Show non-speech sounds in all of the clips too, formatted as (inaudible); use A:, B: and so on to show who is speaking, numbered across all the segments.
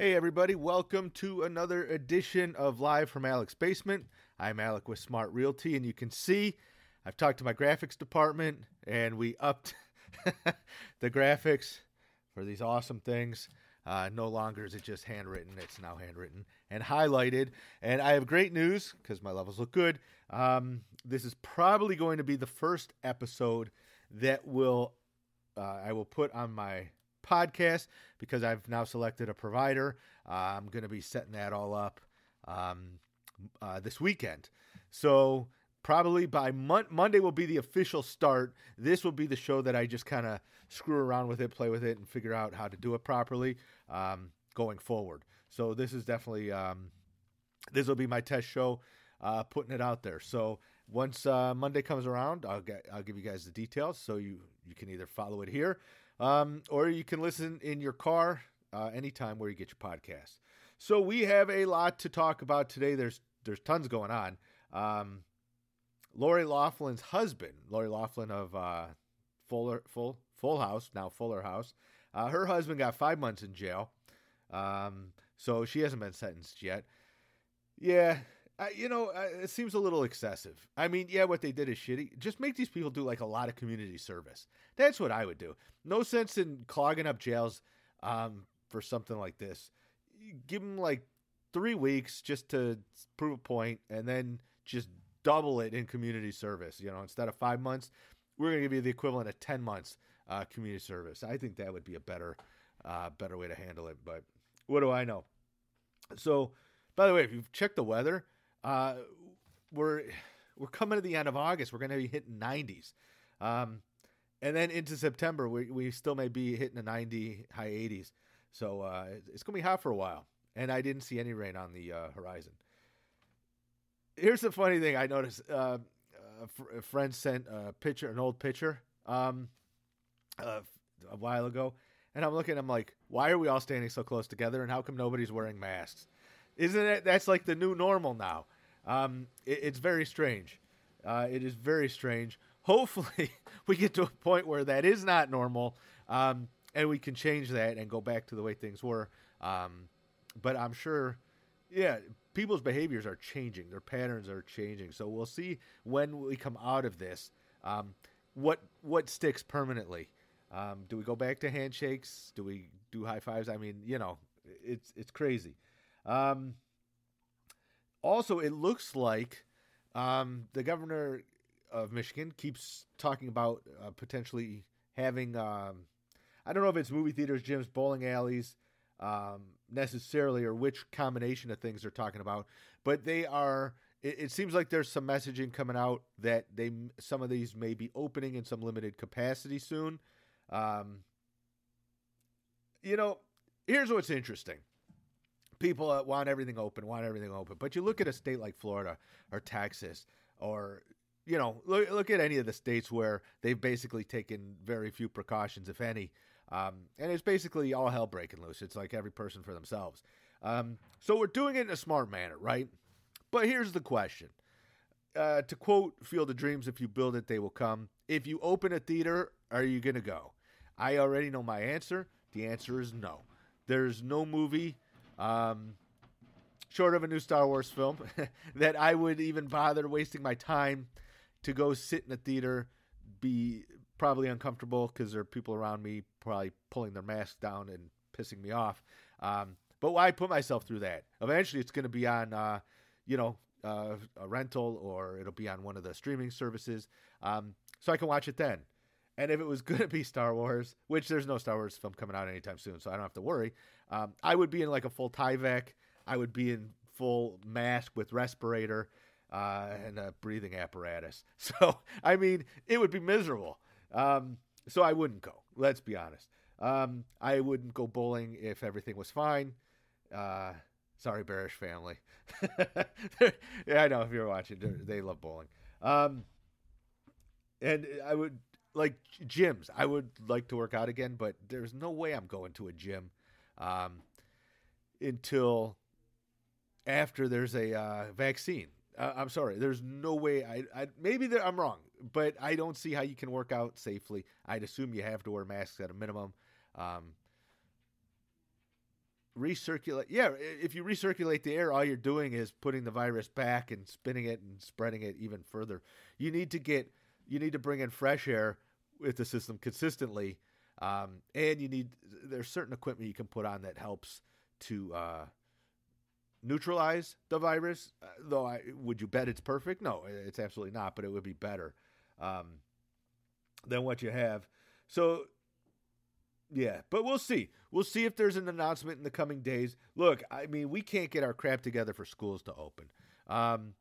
A: Hey, everybody, welcome to another edition of Live from Alec's Basement. I'm Alec with Smart Realty, and you can see I've talked to my graphics department and we upped (laughs) the graphics for these awesome things. Uh, no longer is it just handwritten, it's now handwritten and highlighted. And I have great news because my levels look good. Um, this is probably going to be the first episode that will uh, I will put on my podcast because I've now selected a provider. Uh, I'm going to be setting that all up um, uh, this weekend. So probably by mon- Monday will be the official start. This will be the show that I just kind of screw around with it, play with it, and figure out how to do it properly um, going forward. So this is definitely um, this will be my test show, uh, putting it out there. So once uh, Monday comes around, I'll get I'll give you guys the details so you you can either follow it here um, or you can listen in your car uh, anytime where you get your podcast. So we have a lot to talk about today. There's there's tons going on. Um, Lori Loughlin's husband, Lori Loughlin of uh, Fuller Full Full House, now Fuller House. Uh, her husband got five months in jail, um, so she hasn't been sentenced yet. Yeah, you know, it seems a little excessive. I mean, yeah, what they did is shitty. Just make these people do like a lot of community service. That's what I would do. No sense in clogging up jails um, for something like this. Give them like three weeks just to prove a point, and then just double it in community service. You know, instead of five months, we're going to give you the equivalent of ten months uh, community service. I think that would be a better, uh, better way to handle it. But what do I know? So, by the way, if you've checked the weather uh, we're we're coming to the end of August. We're going to be hitting 90s, um, and then into September we we still may be hitting the 90 high 80s. So uh, it's going to be hot for a while. And I didn't see any rain on the uh, horizon. Here's the funny thing I noticed. Uh, a friend sent a picture, an old picture, um, a while ago, and I'm looking. I'm like, why are we all standing so close together? And how come nobody's wearing masks? Isn't it? That's like the new normal now. Um, it, it's very strange. Uh, it is very strange. Hopefully, (laughs) we get to a point where that is not normal, um, and we can change that and go back to the way things were. Um, but I'm sure, yeah, people's behaviors are changing. Their patterns are changing. So we'll see when we come out of this. Um, what what sticks permanently? Um, do we go back to handshakes? Do we do high fives? I mean, you know, it's it's crazy. Um, also, it looks like um, the governor of Michigan keeps talking about uh, potentially having. Um, I don't know if it's movie theaters, gyms, bowling alleys, um, necessarily, or which combination of things they're talking about. But they are. It, it, seems like there's some messaging coming out that they some of these may be opening in some limited capacity soon. Um, you know, here's what's interesting people want everything open, want everything open. But you look at a state like Florida or Texas or you know, look, look at any of the states where they've basically taken very few precautions, if any. Um, and it's basically all hell breaking loose. It's like every person for themselves. Um, so we're doing it in a smart manner, right? But here's the question. Uh, to quote Field of Dreams, if you build it, they will come. If you open a theater, are you going to go? I already know my answer. The answer is no. There's no movie um, short of a new Star Wars film, (laughs) that I would even bother wasting my time to go sit in a theater, be probably uncomfortable because there are people around me probably pulling their mask down and pissing me off. Um, but why put myself through that? Eventually, it's going to be on, uh, you know, uh, a rental or it'll be on one of the streaming services, um, so I can watch it then. And if it was (laughs) going to be Star Wars, which there's no Star Wars film coming out anytime soon, so I don't have to worry, um, I would be in like a full Tyvek. I would be in full mask with respirator uh, and a breathing apparatus. (laughs) So, I mean, it would be miserable. Um, so I wouldn't go. Let's be honest. Um, I wouldn't go bowling if everything was fine. Uh, sorry, Bearish family. (laughs) yeah, I know if you're watching, they love bowling. Um, and I would like gyms. I would like to work out again, but there's no way I'm going to a gym um, until after there's a uh, vaccine. Uh, I'm sorry, there's no way. I, I maybe there, I'm wrong, but I don't see how you can work out safely. I'd assume you have to wear masks at a minimum. Um, recirculate. Yeah, if you recirculate the air, all you're doing is putting the virus back and spinning it and spreading it even further. You need to get, you need to bring in fresh air with the system consistently, um, and you need there's certain equipment you can put on that helps to uh, neutralize the virus. Uh, though, I would you bet it's perfect? No, it's absolutely not. But it would be better um, than what you have. So yeah, but we'll see. We'll see if there's an announcement in the coming days. Look, I mean, we can't get our crap together for schools to open. Um,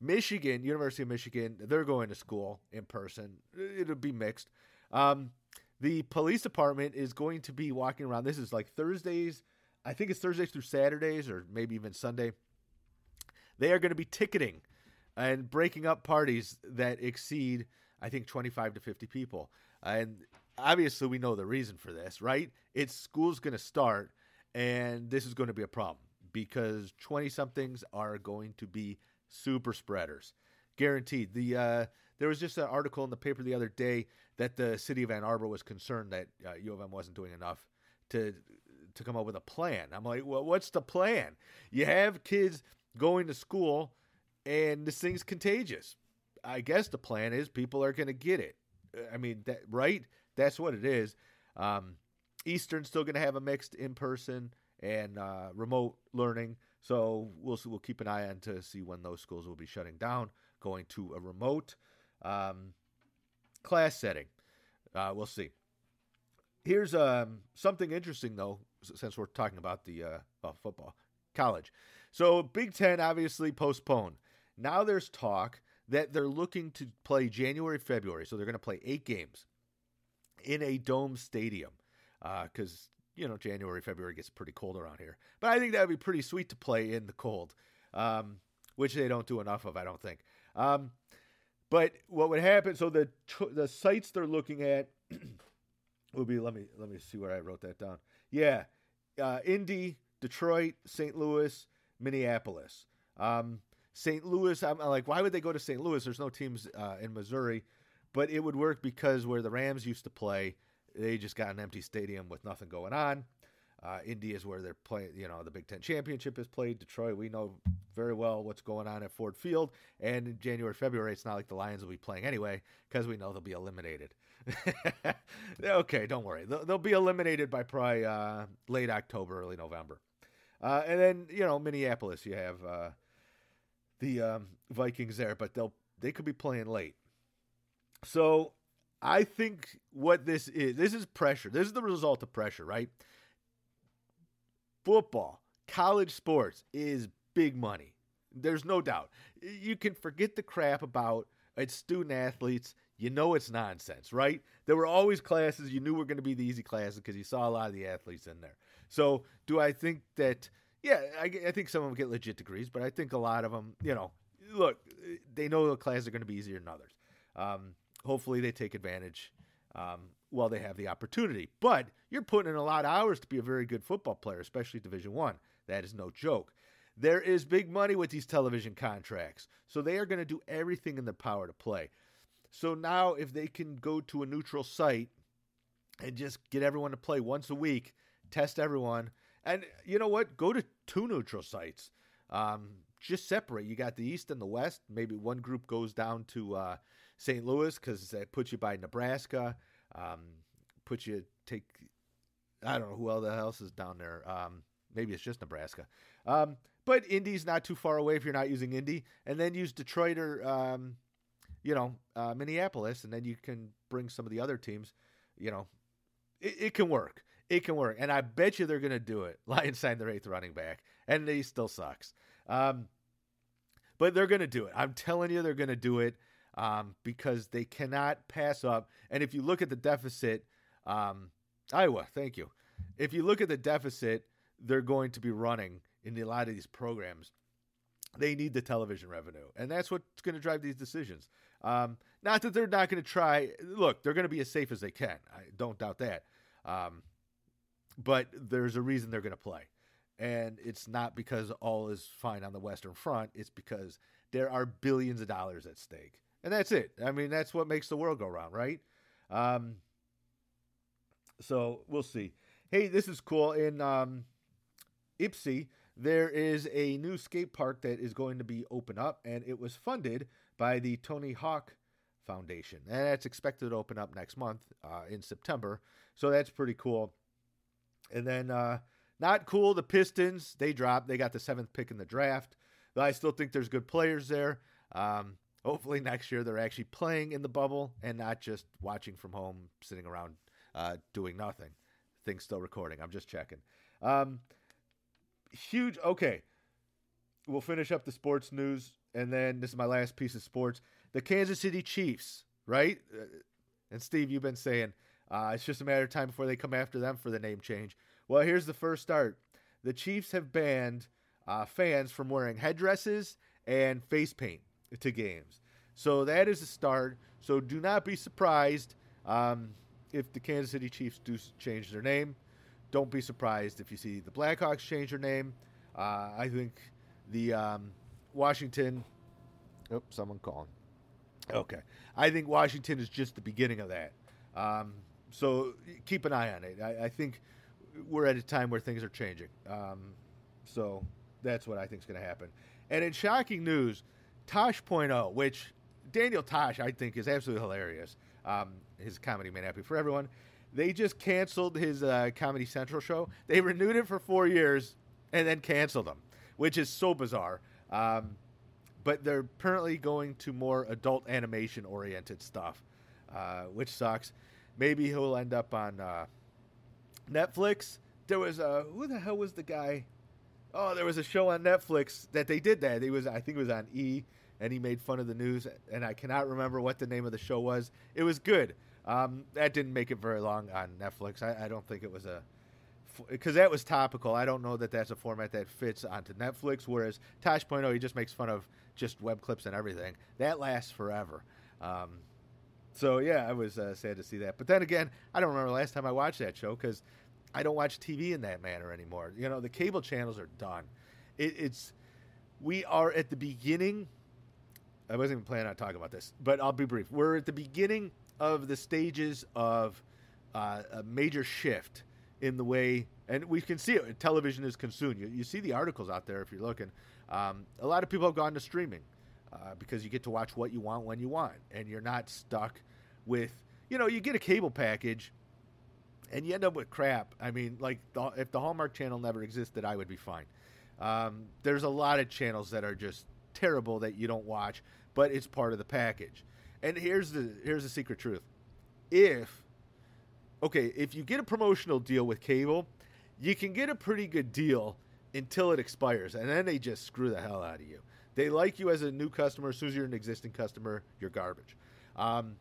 A: Michigan, University of Michigan, they're going to school in person. It'll be mixed. Um, the police department is going to be walking around. This is like Thursdays. I think it's Thursdays through Saturdays or maybe even Sunday. They are going to be ticketing and breaking up parties that exceed, I think, 25 to 50 people. And obviously we know the reason for this, right? It's school's going to start, and this is going to be a problem because 20 somethings are going to be super spreaders. Guaranteed. The uh, there was just an article in the paper the other day that the city of Ann Arbor was concerned that uh, U of M wasn't doing enough to to come up with a plan. I'm like, well, what's the plan? You have kids going to school, and this thing's contagious. I guess the plan is people are going to get it. I mean, that right? that's what it is. Um, Eastern's still going to have a mixed in person and uh, remote learning. So we'll we'll keep an eye on to see when those schools will be shutting down, going to a remote um, class setting. Uh, we'll see. Here's um, something interesting though, since we're talking about the uh, well, football college. So Big Ten obviously postponed. Now there's talk that they're looking to play January, February. So they're going to play eight games in a dome stadium because uh, you know January, February gets pretty cold around here. But I think that would be pretty sweet to play in the cold, um, which they don't do enough of, I don't think. Um, but what would happen? So the the sites they're looking at (clears throat) would be let me let me see where I wrote that down. Yeah, uh, Indy, Detroit, St. Louis, Minneapolis. Um, St. Louis, I'm like, why would they go to St. Louis? There's no teams uh, in Missouri but it would work because where the Rams used to play, they just got an empty stadium with nothing going on. Uh, Indy is where they're playing. You know, the Big Ten championship is played. Detroit, we know very well what's going on at Ford Field. And in January, February, it's not like the Lions will be playing anyway because we know they'll be eliminated. (laughs) okay, don't worry. They'll, they'll, be eliminated by probably uh, late October, early November. Uh, and then you know, Minneapolis, you have uh, the um, Vikings there, but they'll they could be playing late. So I think what this is, this is pressure. This is the result of pressure, right? Football, college sports is big money. There's no doubt. You can forget the crap about it's student athletes. You know it's nonsense, right? There were always classes you knew were going to be the easy classes because you saw a lot of the athletes in there. So, do I think that? Yeah, I, I think some of them get legit degrees, but I think a lot of them, you know, look, they know the classes are going to be easier than others. Um, hopefully they take advantage um, while they have the opportunity. But you're putting in a lot of hours to be a very good football player, especially Division One. That is no joke. There is big money with these television contracts, so they are going to do everything in their power to play. So now, if they can go to a neutral site and just get everyone to play once a week, test everyone, and you know what? Go to two neutral sites. Um, just separate. You got the East and the West. Maybe one group goes down to uh, St. Louis because it puts you by Nebraska, um, puts you take. I don't know who else is down there. Um, maybe it's just Nebraska. Um, but Indy's not too far away if you're not using Indy, and then use Detroit or um, you know uh, Minneapolis, and then you can bring some of the other teams. You know, it, it can work. It can work, and I bet you they're going to do it. (laughs) Lions signed their eighth running back, and he still sucks. Um, but they're going to do it. I'm telling you, they're going to do it um, because they cannot pass up. And if you look at the deficit, um, Iowa, thank you. If you look at the deficit, they're going to be running in a lot of these programs. They need the television revenue, and that's what's going to drive these decisions. Um, not that they're not going to try. Look, they're going to be as safe as they can. I don't doubt that. Um, but there's a reason they're going to play, and it's not because all is fine on the Western Front. It's because there are billions of dollars at stake and that's it. I mean, that's what makes the world go round, right? Um, so we'll see. Hey, this is cool. In um, Ypsi, there is a new skate park that is going to be open up, and it was funded by the Tony Hawk Foundation, and that's expected to open up next month uh, in September. So that's pretty cool. And then, uh, not cool. The Pistons they dropped. They got the seventh pick in the draft. I still think there's good players there. Um, hopefully next year they're actually playing in the bubble and not just watching from home, sitting around uh, doing nothing. Things still recording. I'm just checking. Um, huge. Okay, we'll finish up the sports news, and then this is my last piece of sports. The Kansas City Chiefs, right? Uh, and Steve, you've been saying uh, it's just a matter of time before they come after them for the name change. Well, here's the first start. The Chiefs have banned uh, fans from wearing headdresses and face paint to games. So that is a start. So do not be surprised um, if the Kansas City Chiefs do change their name. Don't be surprised if you see the Blackhawks change their name. Uh, I think the um, Washington. Oh, someone calling. Okay. I think Washington is just the beginning of that. Um, so keep an eye on it. I, I, think we're at a time where things are changing. Um, so that's what I think is going to happen. And in shocking news, Tosh.0, which Daniel Tosh, I think, is absolutely hilarious. Um, his comedy not be for everyone. They just canceled his uh, Comedy Central show. They renewed it for four years and then canceled him, which is so bizarre. Um, but they're apparently going to more adult animation oriented stuff, uh, which sucks. Maybe he'll end up on uh, Netflix. There was a who the hell was the guy? Oh, there was a show on Netflix that they did that. It was I think it was on E, and he made fun of the news. And I cannot remember what the name of the show was. It was good. Um, that didn't make it very long on Netflix. I, I don't think it was a because that was topical. I don't know that that's a format that fits onto Netflix. Whereas Tosh.0, he just makes fun of just web clips and everything. That lasts forever. Um, so yeah, I was uh, sad to see that. But then again, I don't remember the last time I watched that show because I don't watch TV in that manner anymore. You know, the cable channels are done. It, it's we are at the beginning. I wasn't even planning on talking about this, but I'll be brief. We're at the beginning of the stages of uh, a major shift in the way, and we can see it. Television is consumed. You, you see the articles out there if you're looking. Um, a lot of people have gone to streaming uh, because you get to watch what you want when you want, and you're not stuck with you know you get a cable package and you end up with crap. I mean, like the, if the Hallmark Channel never existed, I would be fine. Um, there's a lot of channels that are just terrible that you don't watch, but it's part of the package. And here's the here's the secret truth: if okay, if you get a promotional deal with cable, you can get a pretty good deal until it expires, and then they just screw the hell out of you. They like you as a new customer. As soon as you're an existing customer, you're garbage. Um,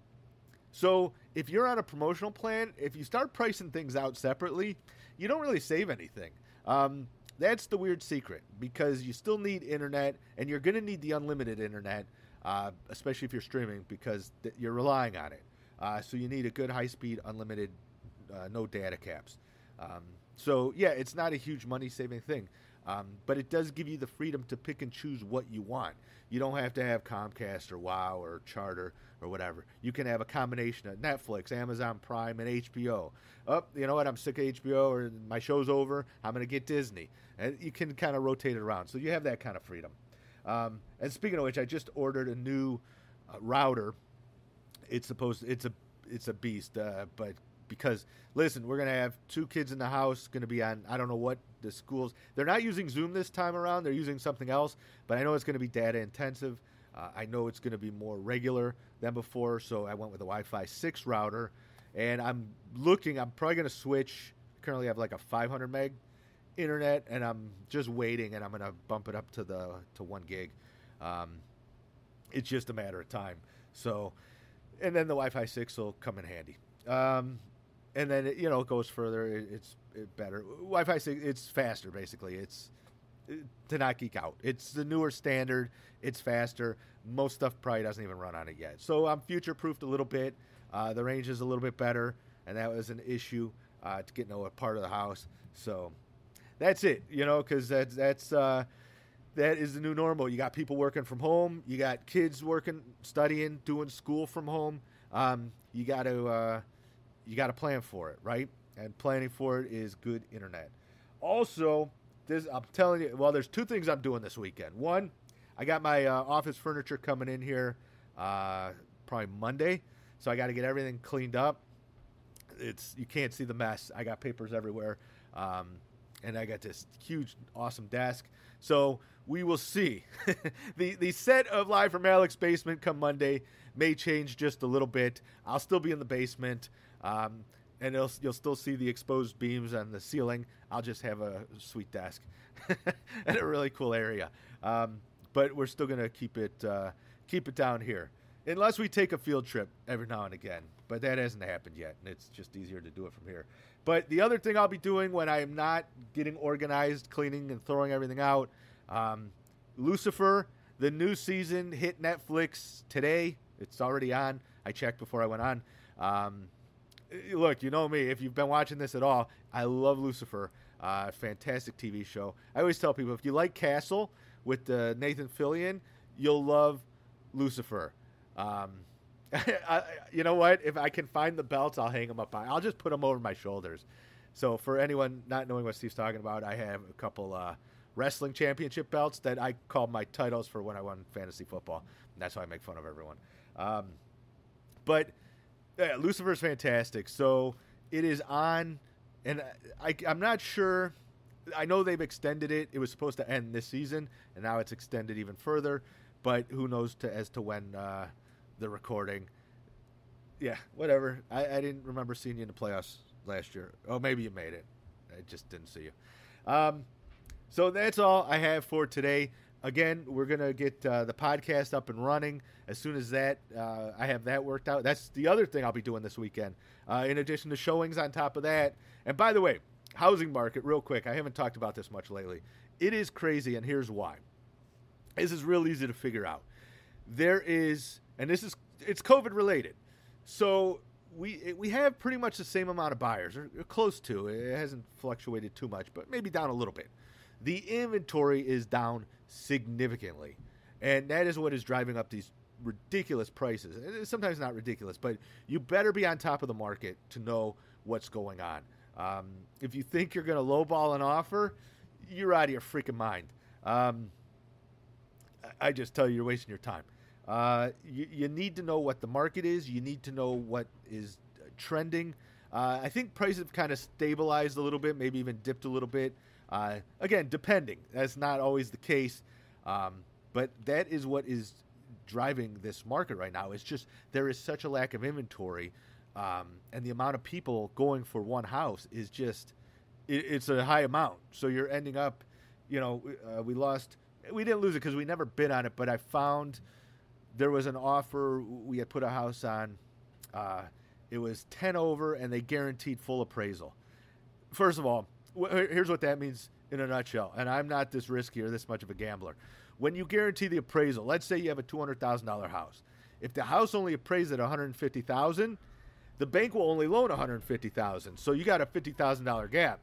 A: so if you're on a promotional plan, if you start pricing things out separately, you don't really save anything. Um, that's the weird secret because you still need internet, and you're going to need the unlimited internet, uh, especially if you're streaming because th- you're relying on it. Uh, so you need a good high speed, unlimited, uh, no data caps. Um, so yeah, it's not a huge money saving thing. Um, but it does give you the freedom to pick and choose what you want. You don't have to have Comcast or Wow or Charter or whatever. You can have a combination of Netflix, Amazon Prime, and HBO. Oh, you know what? I'm sick of HBO or my show's over. I'm going to get Disney. And you can kind of rotate it around. So you have that kind of freedom. Um, and speaking of which, I just ordered a new uh, router. It's supposed it's a it's a beast, uh, but because listen, we're gonna have two kids in the house, gonna be on I don't know what the schools. They're not using Zoom this time around. They're using something else, but I know it's gonna be data intensive. Uh, I know it's gonna be more regular than before, so I went with a Wi-Fi six router, and I'm looking. I'm probably gonna switch. Currently, I have like a 500 meg internet, and I'm just waiting, and I'm gonna bump it up to the to one gig. Um, it's just a matter of time. So, and then the Wi-Fi six will come in handy. Um, and then it, you know it goes further. It, it's it better. Wi-Fi six. It's faster. Basically, it's to not geek out. It's the newer standard. It's faster. Most stuff probably doesn't even run on it yet. So I'm future proofed a little bit. Uh, the range is a little bit better, and that was an issue uh, to get into a part of the house. So that's it. You know, because that's that's uh, that is the new normal. You got people working from home. You got kids working, studying, doing school from home. Um, you got to uh, you got to plan for it, right? And planning for it is good internet. Also, this I'm telling you. Well, there's two things I'm doing this weekend. One, I got my uh, office furniture coming in here uh, probably Monday, so I got to get everything cleaned up. It's you can't see the mess. I got papers everywhere, um, and I got this huge, awesome desk. So we will see. (laughs) the the set of live from Alec's basement come Monday may change just a little bit. I'll still be in the basement. Um, and you'll still see the exposed beams on the ceiling. I'll just have a sweet desk (laughs) and a really cool area. Um, but we're still gonna keep it uh, keep it down here, unless we take a field trip every now and again. But that hasn't happened yet, and it's just easier to do it from here. But the other thing I'll be doing when I'm not getting organized, cleaning and throwing everything out, um, Lucifer, the new season hit Netflix today. It's already on. I checked before I went on. Um, look, you know me. If you've been watching this at all, I love Lucifer. Uh, fantastic TV show. I always tell people if you like Castle with uh, Nathan Fillion, you'll love Lucifer. Um, (laughs) I, you know what? If I can find the belts, I'll hang them up. I'll just put them over my shoulders. So for anyone not knowing what Steve's talking about, I have a couple uh, wrestling championship belts that I call my titles for when I won fantasy football. And that's how I make fun of everyone. Um, but yeah, Lucifer's fantastic. So it is on, and I, I'm not sure. I know they've extended it. It was supposed to end this season, and now it's extended even further. But who knows to, as to when uh, the recording? Yeah, whatever. I, I, didn't remember seeing you in the playoffs last year. Oh, maybe you made it. I just didn't see you. Um, so that's all I have for today again, we're gonna get uh, the podcast up and running as soon as that uh, I have that worked out. That's the other thing I'll be doing this weekend. Uh, in addition to showings on top of that, and by the way, housing market, real quick. I haven't talked about this much lately. It is crazy, and here's why. This is real easy to figure out. There is, and this is it's COVID related, so we we have pretty much the same amount of buyers, or close to. It hasn't fluctuated too much, but maybe down a little bit. The inventory is down significantly. And that is what is driving up these ridiculous prices. It's sometimes not ridiculous, but you better be on top of the market to know what's going on. Um, if you think you're going to lowball an offer, you're out of your freaking mind. Um, I just tell you, you're wasting your time. Uh, you, you, need to know what the market is. You need to know what is trending. Uh, I think prices have kind of stabilized a little bit, maybe even dipped a little bit. Uh, again, depending. That's not always the case. Um, but that is what is driving this market right now. It's just there is such a lack of inventory, um, and the amount of people going for one house is just it, it's a high amount. So you're ending up, you know, uh, we lost. We didn't lose it because we never bid on it, but I found there was an offer. We had put a house on. Uh, it was ten over, and they guaranteed full appraisal. First of all, here's what that means in a nutshell. And I'm not this risky or this much of a gambler. When you guarantee the appraisal, let's say you have a two hundred thousand dollar house. If the house only appraised at one hundred fifty thousand, the bank will only loan one hundred fifty thousand. So you got a fifty thousand dollar gap.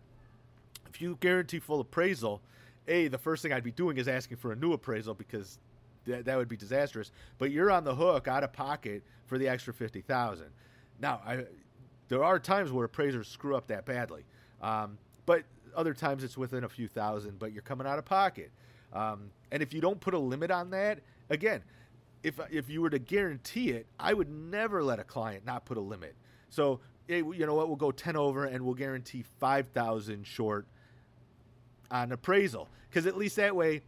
A: If you guarantee full appraisal, a the first thing I'd be doing is asking for a new appraisal because that, that would be disastrous. But you're on the hook out of pocket for the extra fifty thousand. Now, I, there are times where appraisers screw up that badly. Um, but other times it's within a few thousand, but you're coming out of pocket. Um, and if you don't put a limit on that, again, if if you were to guarantee it, I would never let a client not put a limit. So, you know what? We'll go ten over, and we'll guarantee five thousand short on appraisal, because at least that way,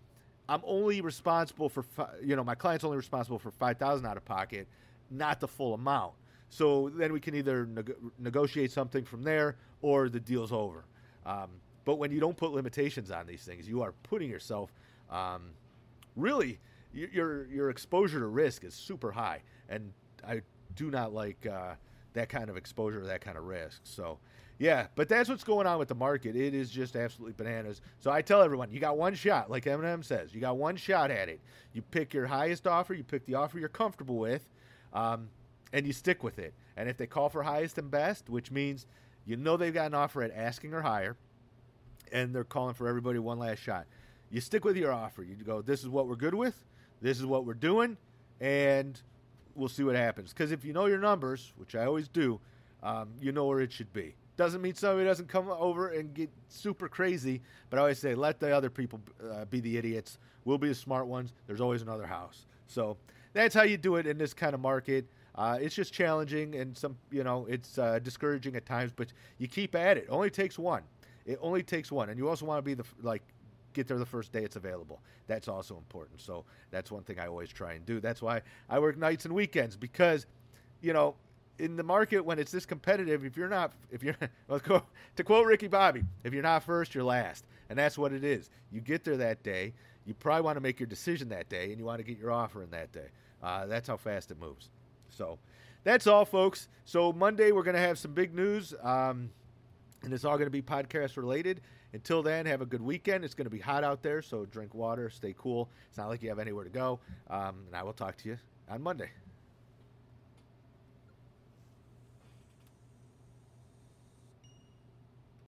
A: I'm only responsible for you know my client's only responsible for five thousand out of pocket, not the full amount. So then we can either neg- negotiate something from there, or the deal's over. Um, but when you don't put limitations on these things, you are putting yourself um, really your your exposure to risk is super high, and I do not like uh, that kind of exposure, that kind of risk. So. Yeah, but that's what's going on with the market. It is just absolutely bananas. So I tell everyone, you got one shot, like Eminem says. You got one shot at it. You pick your highest offer, you pick the offer you're comfortable with, um, and you stick with it. And if they call for highest and best, which means you know they've got an offer at asking or higher, and they're calling for everybody one last shot. You stick with your offer. You go, this is what we're good with, this is what we're doing, and we'll see what happens. Because if you know your numbers, which I always do, um, you know where it should be. Doesn't mean somebody doesn't come over and get super crazy, but I always say let the other people uh, be the idiots. We'll be the smart ones. There's always another house. So that's how you do it in this kind of market. Uh, it's just challenging and some, you know, it's uh, discouraging at times, but you keep at it. Only takes one. It only takes one, and you also want to be the like get there the first day it's available. That's also important. So that's one thing I always try and do. That's why I work nights and weekends because, you know, in the market when it's this competitive, if you're not, if you're, (laughs) to quote Ricky Bobby, if you're not first, you're last, and that's what it is. You get there that day, you probably want to make your decision that day, and you want to get your offer in that day. Uh, that's how fast it moves. So that's all, folks. So Monday we're going to have some big news, um, and it's all going to be podcast related. Until then, have a good weekend. It's going to be hot out there, so drink water, stay cool. It's not like you have anywhere to go. Um, and I will talk to you on Monday.